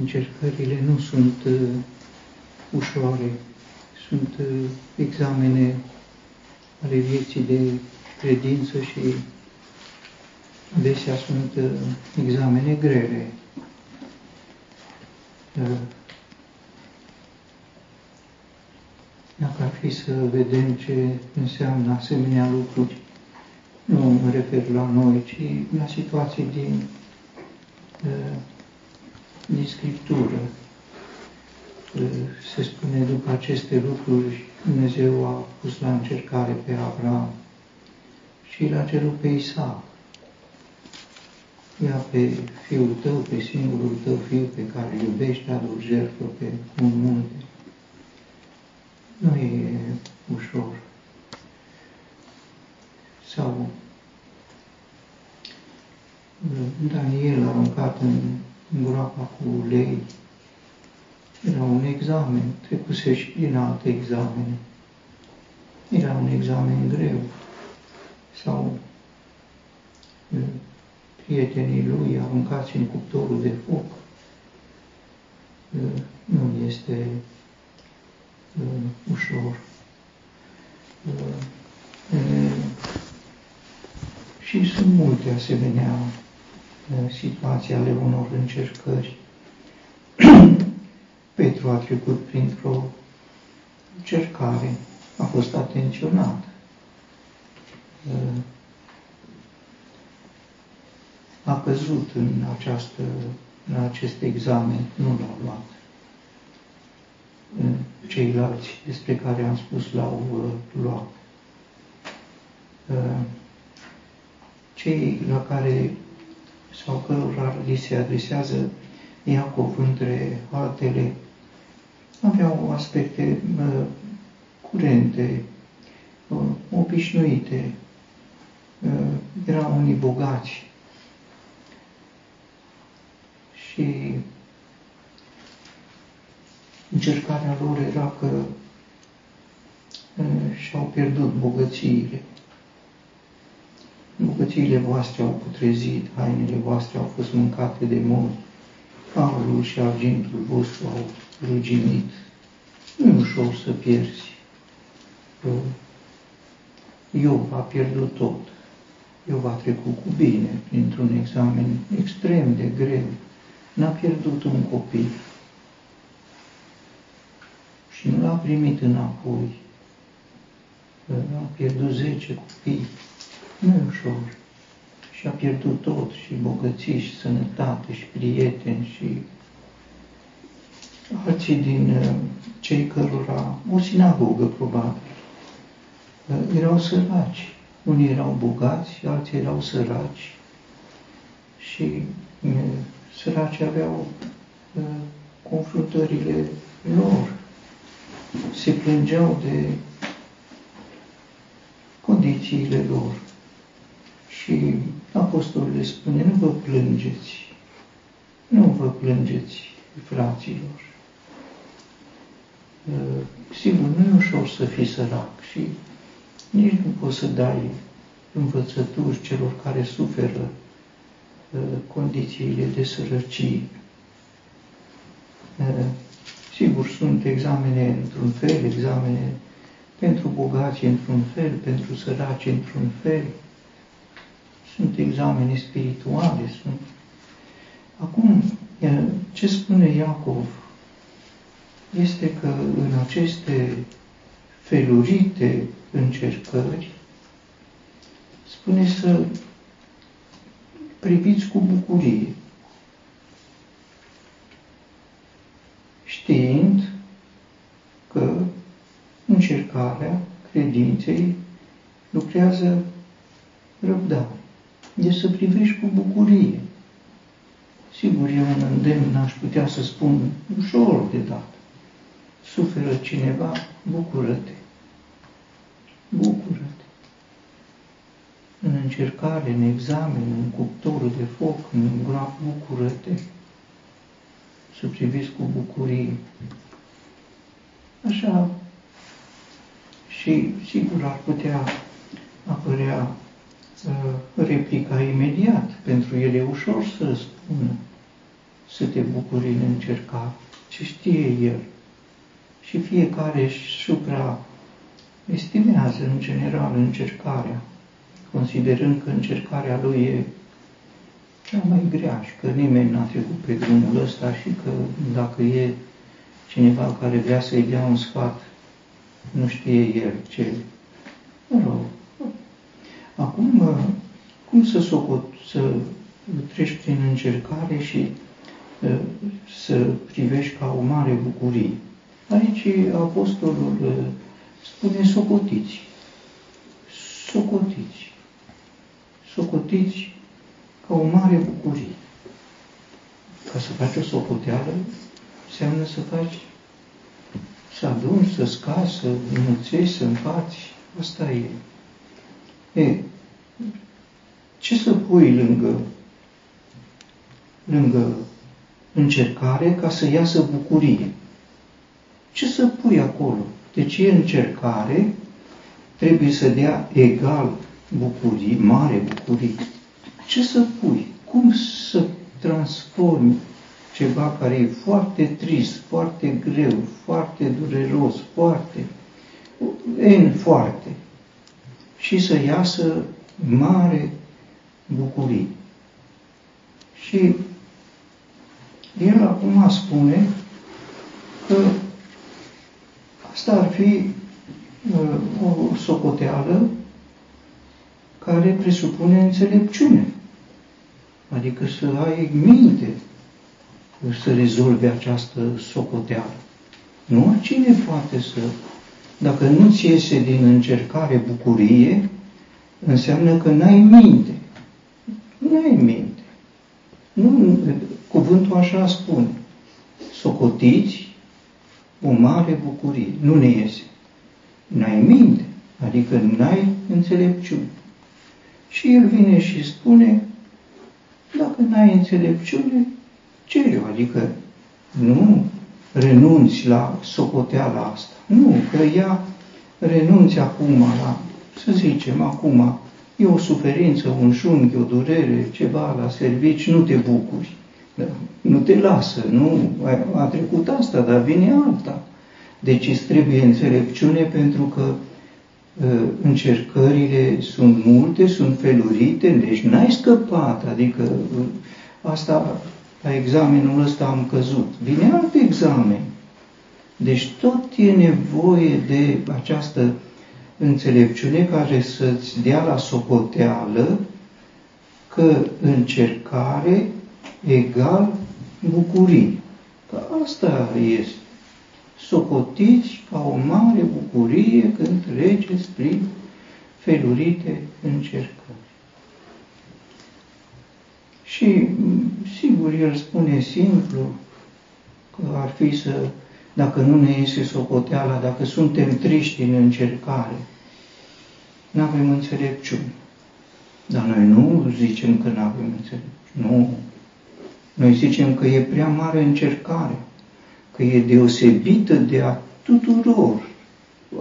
încercările nu sunt uh, ușoare, sunt uh, examene ale vieții de credință și adesea sunt uh, examene grele. Uh, dacă ar fi să vedem ce înseamnă asemenea lucruri, nu mă refer la noi, ci la situații din, uh, din Scriptură. Se spune după aceste lucruri, Dumnezeu a pus la încercare pe Abraham și l-a cerut pe Isaac. Ia pe fiul tău, pe singurul tău fiu pe care îl iubești, adu jertfă pe un munte. Nu e ușor. Sau Daniel aruncat în, în groapa cu lei. Era un examen, trecuse și din alte examene. Era un examen greu. Sau prietenii lui aruncați în cuptorul de foc. Nu este ușor. Și sunt multe asemenea situații ale unor încercări. Petru a trecut printr-o încercare, a fost atenționat a căzut în, această, în acest examen, nu l-au luat. Ceilalți despre care am spus l-au uh, luat. Uh, cei la care sau cărora li se adresează Iacov între altele aveau aspecte uh, curente, uh, obișnuite, uh, erau unii bogați, și încercarea lor era că și-au pierdut bogățiile. Bogățiile voastre au putrezit, hainele voastre au fost mâncate de morți, aurul și argintul vostru au ruginit. Nu e ușor să pierzi. Eu a pierdut tot. Eu a trecut cu bine printr-un examen extrem de greu n-a pierdut un copil și nu l-a primit înapoi. A pierdut zece copii. Nu e ușor. Și a pierdut tot, și bogății, și sănătate, și prieteni, și alții din uh, cei cărora, o sinagogă probabil, uh, erau săraci. Unii erau bogați, alții erau săraci și uh, săraci aveau uh, confruntările lor, se plângeau de condițiile lor. Și apostolul le spune, nu vă plângeți, nu vă plângeți, fraților. Uh, sigur, nu e ușor să fii sărac și nici nu poți să dai învățături celor care suferă Uh, condițiile de sărăcie. Uh, sigur, sunt examene într-un fel, examene pentru bogați într-un fel, pentru săraci într-un fel. Sunt examene spirituale, sunt... Acum, uh, ce spune Iacov este că în aceste felurite încercări spune să priviți cu bucurie, știind că încercarea credinței lucrează răbdare. E să privești cu bucurie. Sigur, e un îndemn, n-aș putea să spun ușor de dat. Suferă cineva, bucură-te. Bucură-te în încercare, în examen, în cuptorul de foc, în groap, bucură-te, să priviți cu bucurie. Așa, și sigur ar putea apărea uh, replica imediat, pentru el e ușor să spună, să te bucuri în încercare, ce știe El. Și fiecare își supra estimează în general încercarea, considerând că încercarea lui e cea mai grea și că nimeni n-a trecut pe drumul ăsta și că dacă e cineva care vrea să-i dea un sfat, nu știe el ce. Mă rog. Acum, cum să socot, să treci prin încercare și uh, să privești ca o mare bucurie? Aici apostolul uh, spune socotiți. Socotiți. Socotiți ca o mare bucurie. Ca să faci o socoteală, înseamnă să faci, să aduni, să scazi, să înmulțești, să împarți. Asta e. E, ce să pui lângă, lângă încercare ca să iasă bucurie? Ce să pui acolo? Deci e încercare, trebuie să dea egal bucurii, mare bucurie. Ce să pui? Cum să transformi ceva care e foarte trist, foarte greu, foarte dureros, foarte, en foarte, și să iasă mare bucurie. Și el acum spune că asta ar fi uh, o socoteală care presupune înțelepciune. Adică să ai minte să rezolve această socoteală. Nu oricine poate să... Dacă nu-ți iese din încercare bucurie, înseamnă că n-ai minte. N-ai minte. Nu, cuvântul așa spune. Socotiți o mare bucurie. Nu ne iese. N-ai minte. Adică n-ai înțelepciune. Și el vine și spune, dacă n-ai înțelepciune, ce adică nu renunți la socoteala asta. Nu, că ea renunți acum la, să zicem, acum e o suferință, un junghi, o durere, ceva la servici, nu te bucuri. Da? Nu te lasă, nu, a, a trecut asta, dar vine alta. Deci îți trebuie înțelepciune pentru că uh, încercările sunt multe, sunt felurite, deci n-ai scăpat, adică uh, asta la examenul ăsta am căzut. Vine alt examen. Deci tot e nevoie de această înțelepciune care să-ți dea la socoteală că încercare egal bucurie. Că asta este. Socotiți ca o mare bucurie când treceți prin felurite încercări. Și, sigur, el spune simplu că ar fi să, dacă nu ne iese socoteala, dacă suntem triști în încercare, nu avem înțelepciune. Dar noi nu zicem că nu avem înțelepciune. Nu. Noi zicem că e prea mare încercare, că e deosebită de a tuturor.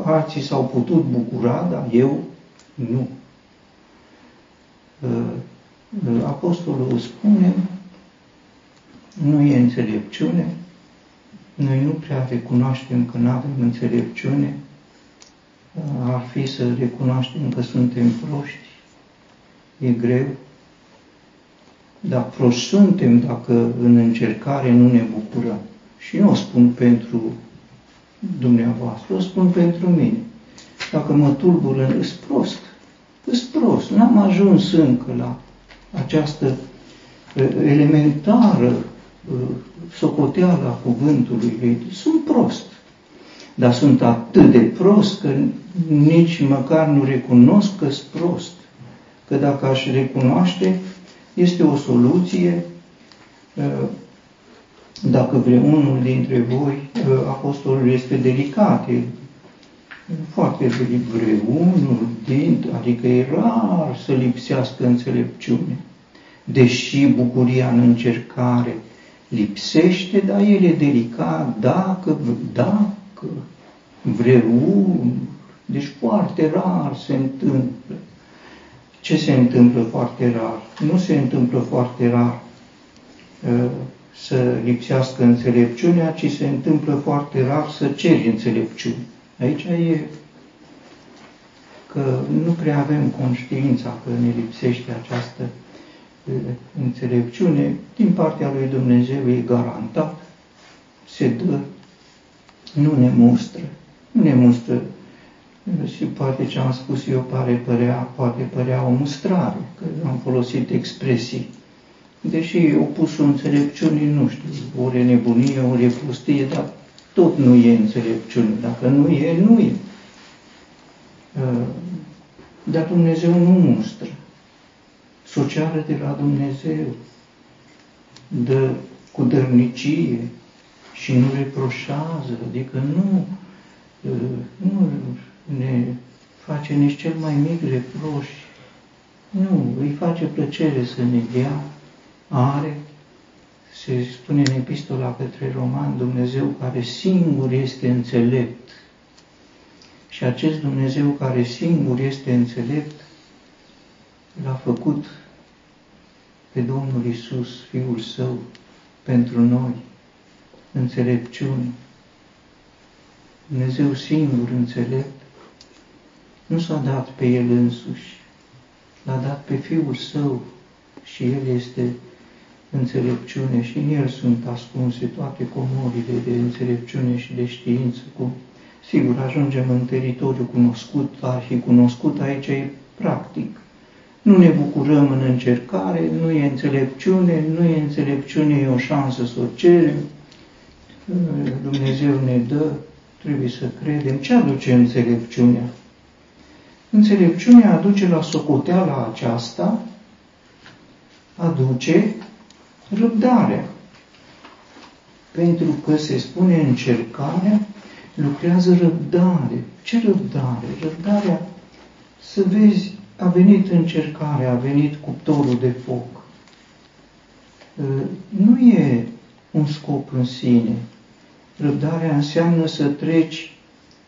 Alții s-au putut bucura, dar eu nu. Apostolul spune, nu e înțelepciune, noi nu prea recunoaștem că nu avem înțelepciune, ar fi să recunoaștem că suntem proști, e greu, dar proști suntem dacă în încercare nu ne bucurăm. Și nu o spun pentru dumneavoastră, o spun pentru mine. Dacă mă tulbur, îs prost, îs prost, n-am ajuns încă la această elementară socoteală a cuvântului sunt prost. Dar sunt atât de prost că nici măcar nu recunosc că sunt prost. Că dacă aș recunoaște, este o soluție. Dacă vreunul dintre voi, apostolul este delicat, e foarte vreunul din, adică e rar să lipsească înțelepciune. Deși bucuria în încercare lipsește, dar el e delicat dacă, dacă vreunul, deci foarte rar se întâmplă. Ce se întâmplă foarte rar? Nu se întâmplă foarte rar uh, să lipsească înțelepciunea, ci se întâmplă foarte rar să ceri înțelepciune. Aici e că nu prea avem conștiința că ne lipsește această înțelepciune. Din partea lui Dumnezeu e garantat, se dă, nu ne mustră, nu ne mustră și poate ce am spus eu pare părea, poate părea o mustrare, că am folosit expresii. Deși opusul înțelepciunii, nu știu, ori e nebunie, ori e pustie, dar tot nu e înțelepciune. Dacă nu e, nu e. Uh, dar Dumnezeu nu mustră. Socială de la Dumnezeu. Dă cu dărnicie și nu reproșează, adică nu, uh, nu ne face nici cel mai mic reproș. Nu, îi face plăcere să ne dea, are, se spune în epistola către roman, Dumnezeu care singur este înțelept. Și acest Dumnezeu care singur este înțelept, l-a făcut pe Domnul Isus, Fiul Său, pentru noi, înțelepciune. Dumnezeu singur înțelept nu s-a dat pe El însuși, l-a dat pe Fiul Său și El este înțelepciune și în El sunt ascunse toate comorile de înțelepciune și de știință. Cu, sigur, ajungem în teritoriu cunoscut, cunoscut aici e practic. Nu ne bucurăm în încercare, nu e înțelepciune, nu e înțelepciune, e o șansă să o cerem. Dumnezeu ne dă, trebuie să credem. Ce aduce înțelepciunea? Înțelepciunea aduce la socoteala aceasta, aduce răbdarea. Pentru că se spune încercarea, lucrează răbdare. Ce răbdare? Răbdarea, să vezi, a venit încercarea, a venit cuptorul de foc. Ă, nu e un scop în sine. Răbdarea înseamnă să treci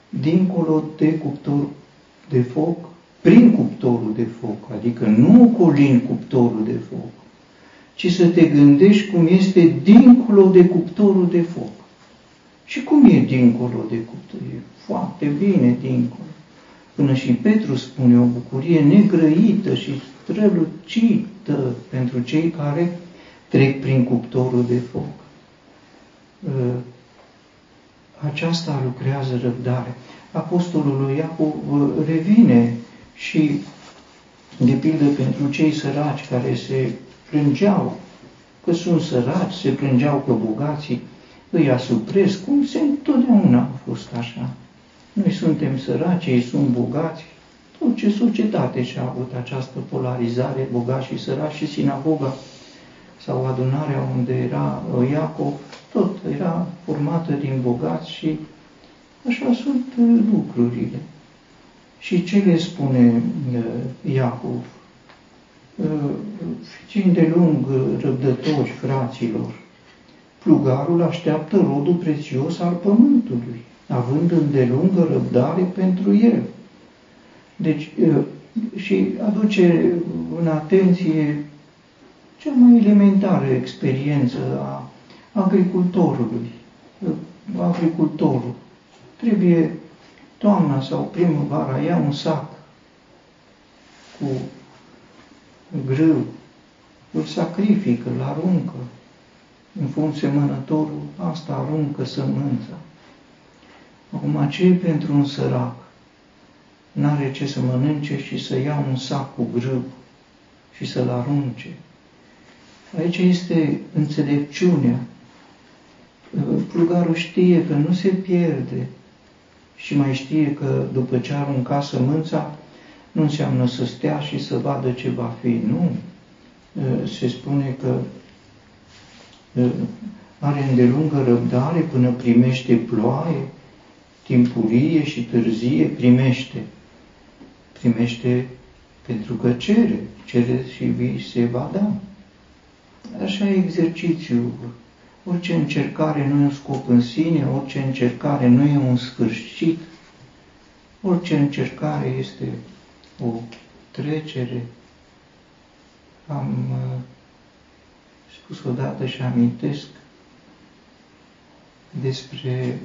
dincolo de cuptor de foc prin cuptorul de foc, adică nu ocolind cuptorul de foc, ci să te gândești cum este dincolo de cuptorul de foc. Și cum e dincolo de cuptor? E foarte bine dincolo. Până și Petru spune o bucurie negrăită și strălucită pentru cei care trec prin cuptorul de foc. Ă, aceasta lucrează răbdare. Apostolul lui Iacov revine și, de pildă, pentru cei săraci care se plângeau că sunt săraci, se plângeau că bogații îi asupresc, cum se întotdeauna a fost așa. Noi suntem săraci, ei sunt bogați. Tot ce societate și-a avut această polarizare, bogați și săraci, și sinagoga sau adunarea unde era Iacov, tot era formată din bogați și Așa sunt uh, lucrurile. Și ce le spune uh, Iacov? Uh, fiind de lung răbdători, fraților, plugarul așteaptă rodul prețios al pământului, având îndelungă răbdare pentru el. Deci, și aduce în atenție cea mai elementară experiență a agricultorului. Agricultorul trebuie toamna sau primăvara ia un sac cu grâu, îl sacrifică, îl aruncă. În fond semănătorul asta aruncă sămânța. Acum, ce pentru un sărac? N-are ce să mănânce și să ia un sac cu grâu și să-l arunce. Aici este înțelepciunea. Plugarul știe că nu se pierde, și mai știe că după ce a aruncat sămânța, nu înseamnă să stea și să vadă ce va fi. Nu. Se spune că are îndelungă răbdare până primește ploaie, timpurie și târzie, primește. Primește pentru că cere, cere și vi se va da. Așa e exercițiul Orice încercare nu e un scop în sine, orice încercare nu e un sfârșit, orice încercare este o trecere. Am uh, spus odată și amintesc despre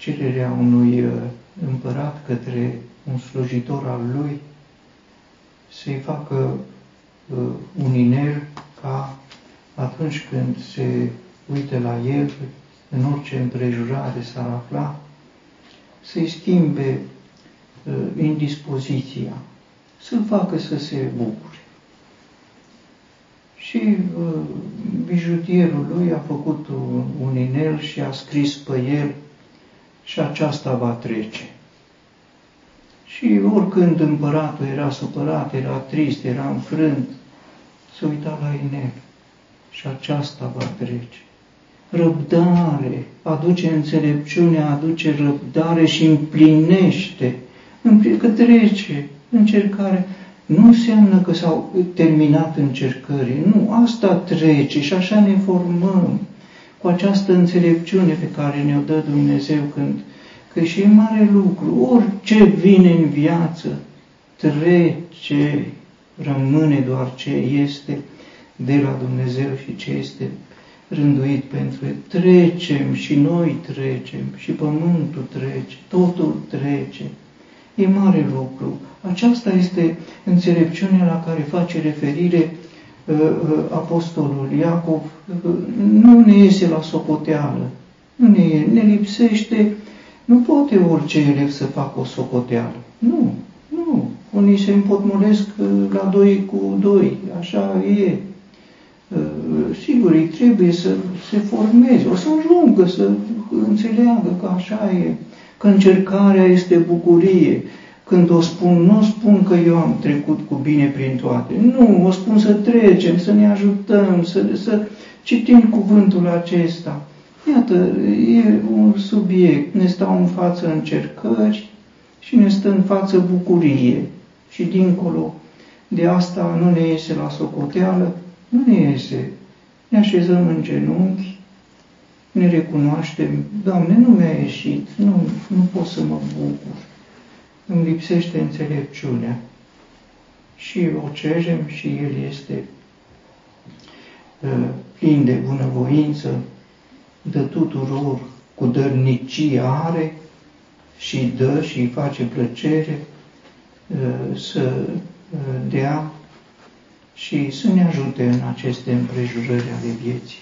cererea unui uh, împărat către un slujitor al lui să-i facă uh, un inel ca atunci când se uită la el, în orice împrejurare s-ar afla, să-i schimbe uh, indispoziția, să-l facă să se bucure. Și uh, bijutierul lui a făcut un, un inel și a scris pe el și aceasta va trece. Și oricând împăratul era supărat, era trist, era înfrânt, se uita la inel și aceasta va trece. Răbdare aduce înțelepciune, aduce răbdare și împlinește, că trece încercare. Nu înseamnă că s-au terminat încercării, nu, asta trece și așa ne formăm cu această înțelepciune pe care ne-o dă Dumnezeu când că și e mare lucru, orice vine în viață, trece, rămâne doar ce este de la Dumnezeu și ce este rânduit pentru el. Trecem și noi trecem și pământul trece, totul trece. E mare lucru. Aceasta este înțelepciunea la care face referire uh, uh, apostolul Iacov. Uh, nu ne iese la socoteală, nu ne, ne lipsește, nu poate orice elev să facă o socoteală. Nu, nu. Unii se împotmolesc uh, la doi cu doi, așa e. Uh, sigur, ei trebuie să se formeze, o să ajungă să înțeleagă că așa e, că încercarea este bucurie. Când o spun, nu o spun că eu am trecut cu bine prin toate. Nu, o spun să trecem, să ne ajutăm, să, să citim cuvântul acesta. Iată, e un subiect, ne stau în față încercări și ne stă în față bucurie. Și dincolo de asta nu ne iese la socoteală, nu ne iese. Ne așezăm în genunchi, ne recunoaștem, Doamne, nu mi-a ieșit, nu, nu pot să mă bucur, îmi lipsește înțelepciunea. Și o cerem și El este uh, plin de bunăvoință, dă tuturor cu dărnicie are și dă și îi face plăcere uh, să uh, dea și să ne ajute în aceste împrejurări ale vieții.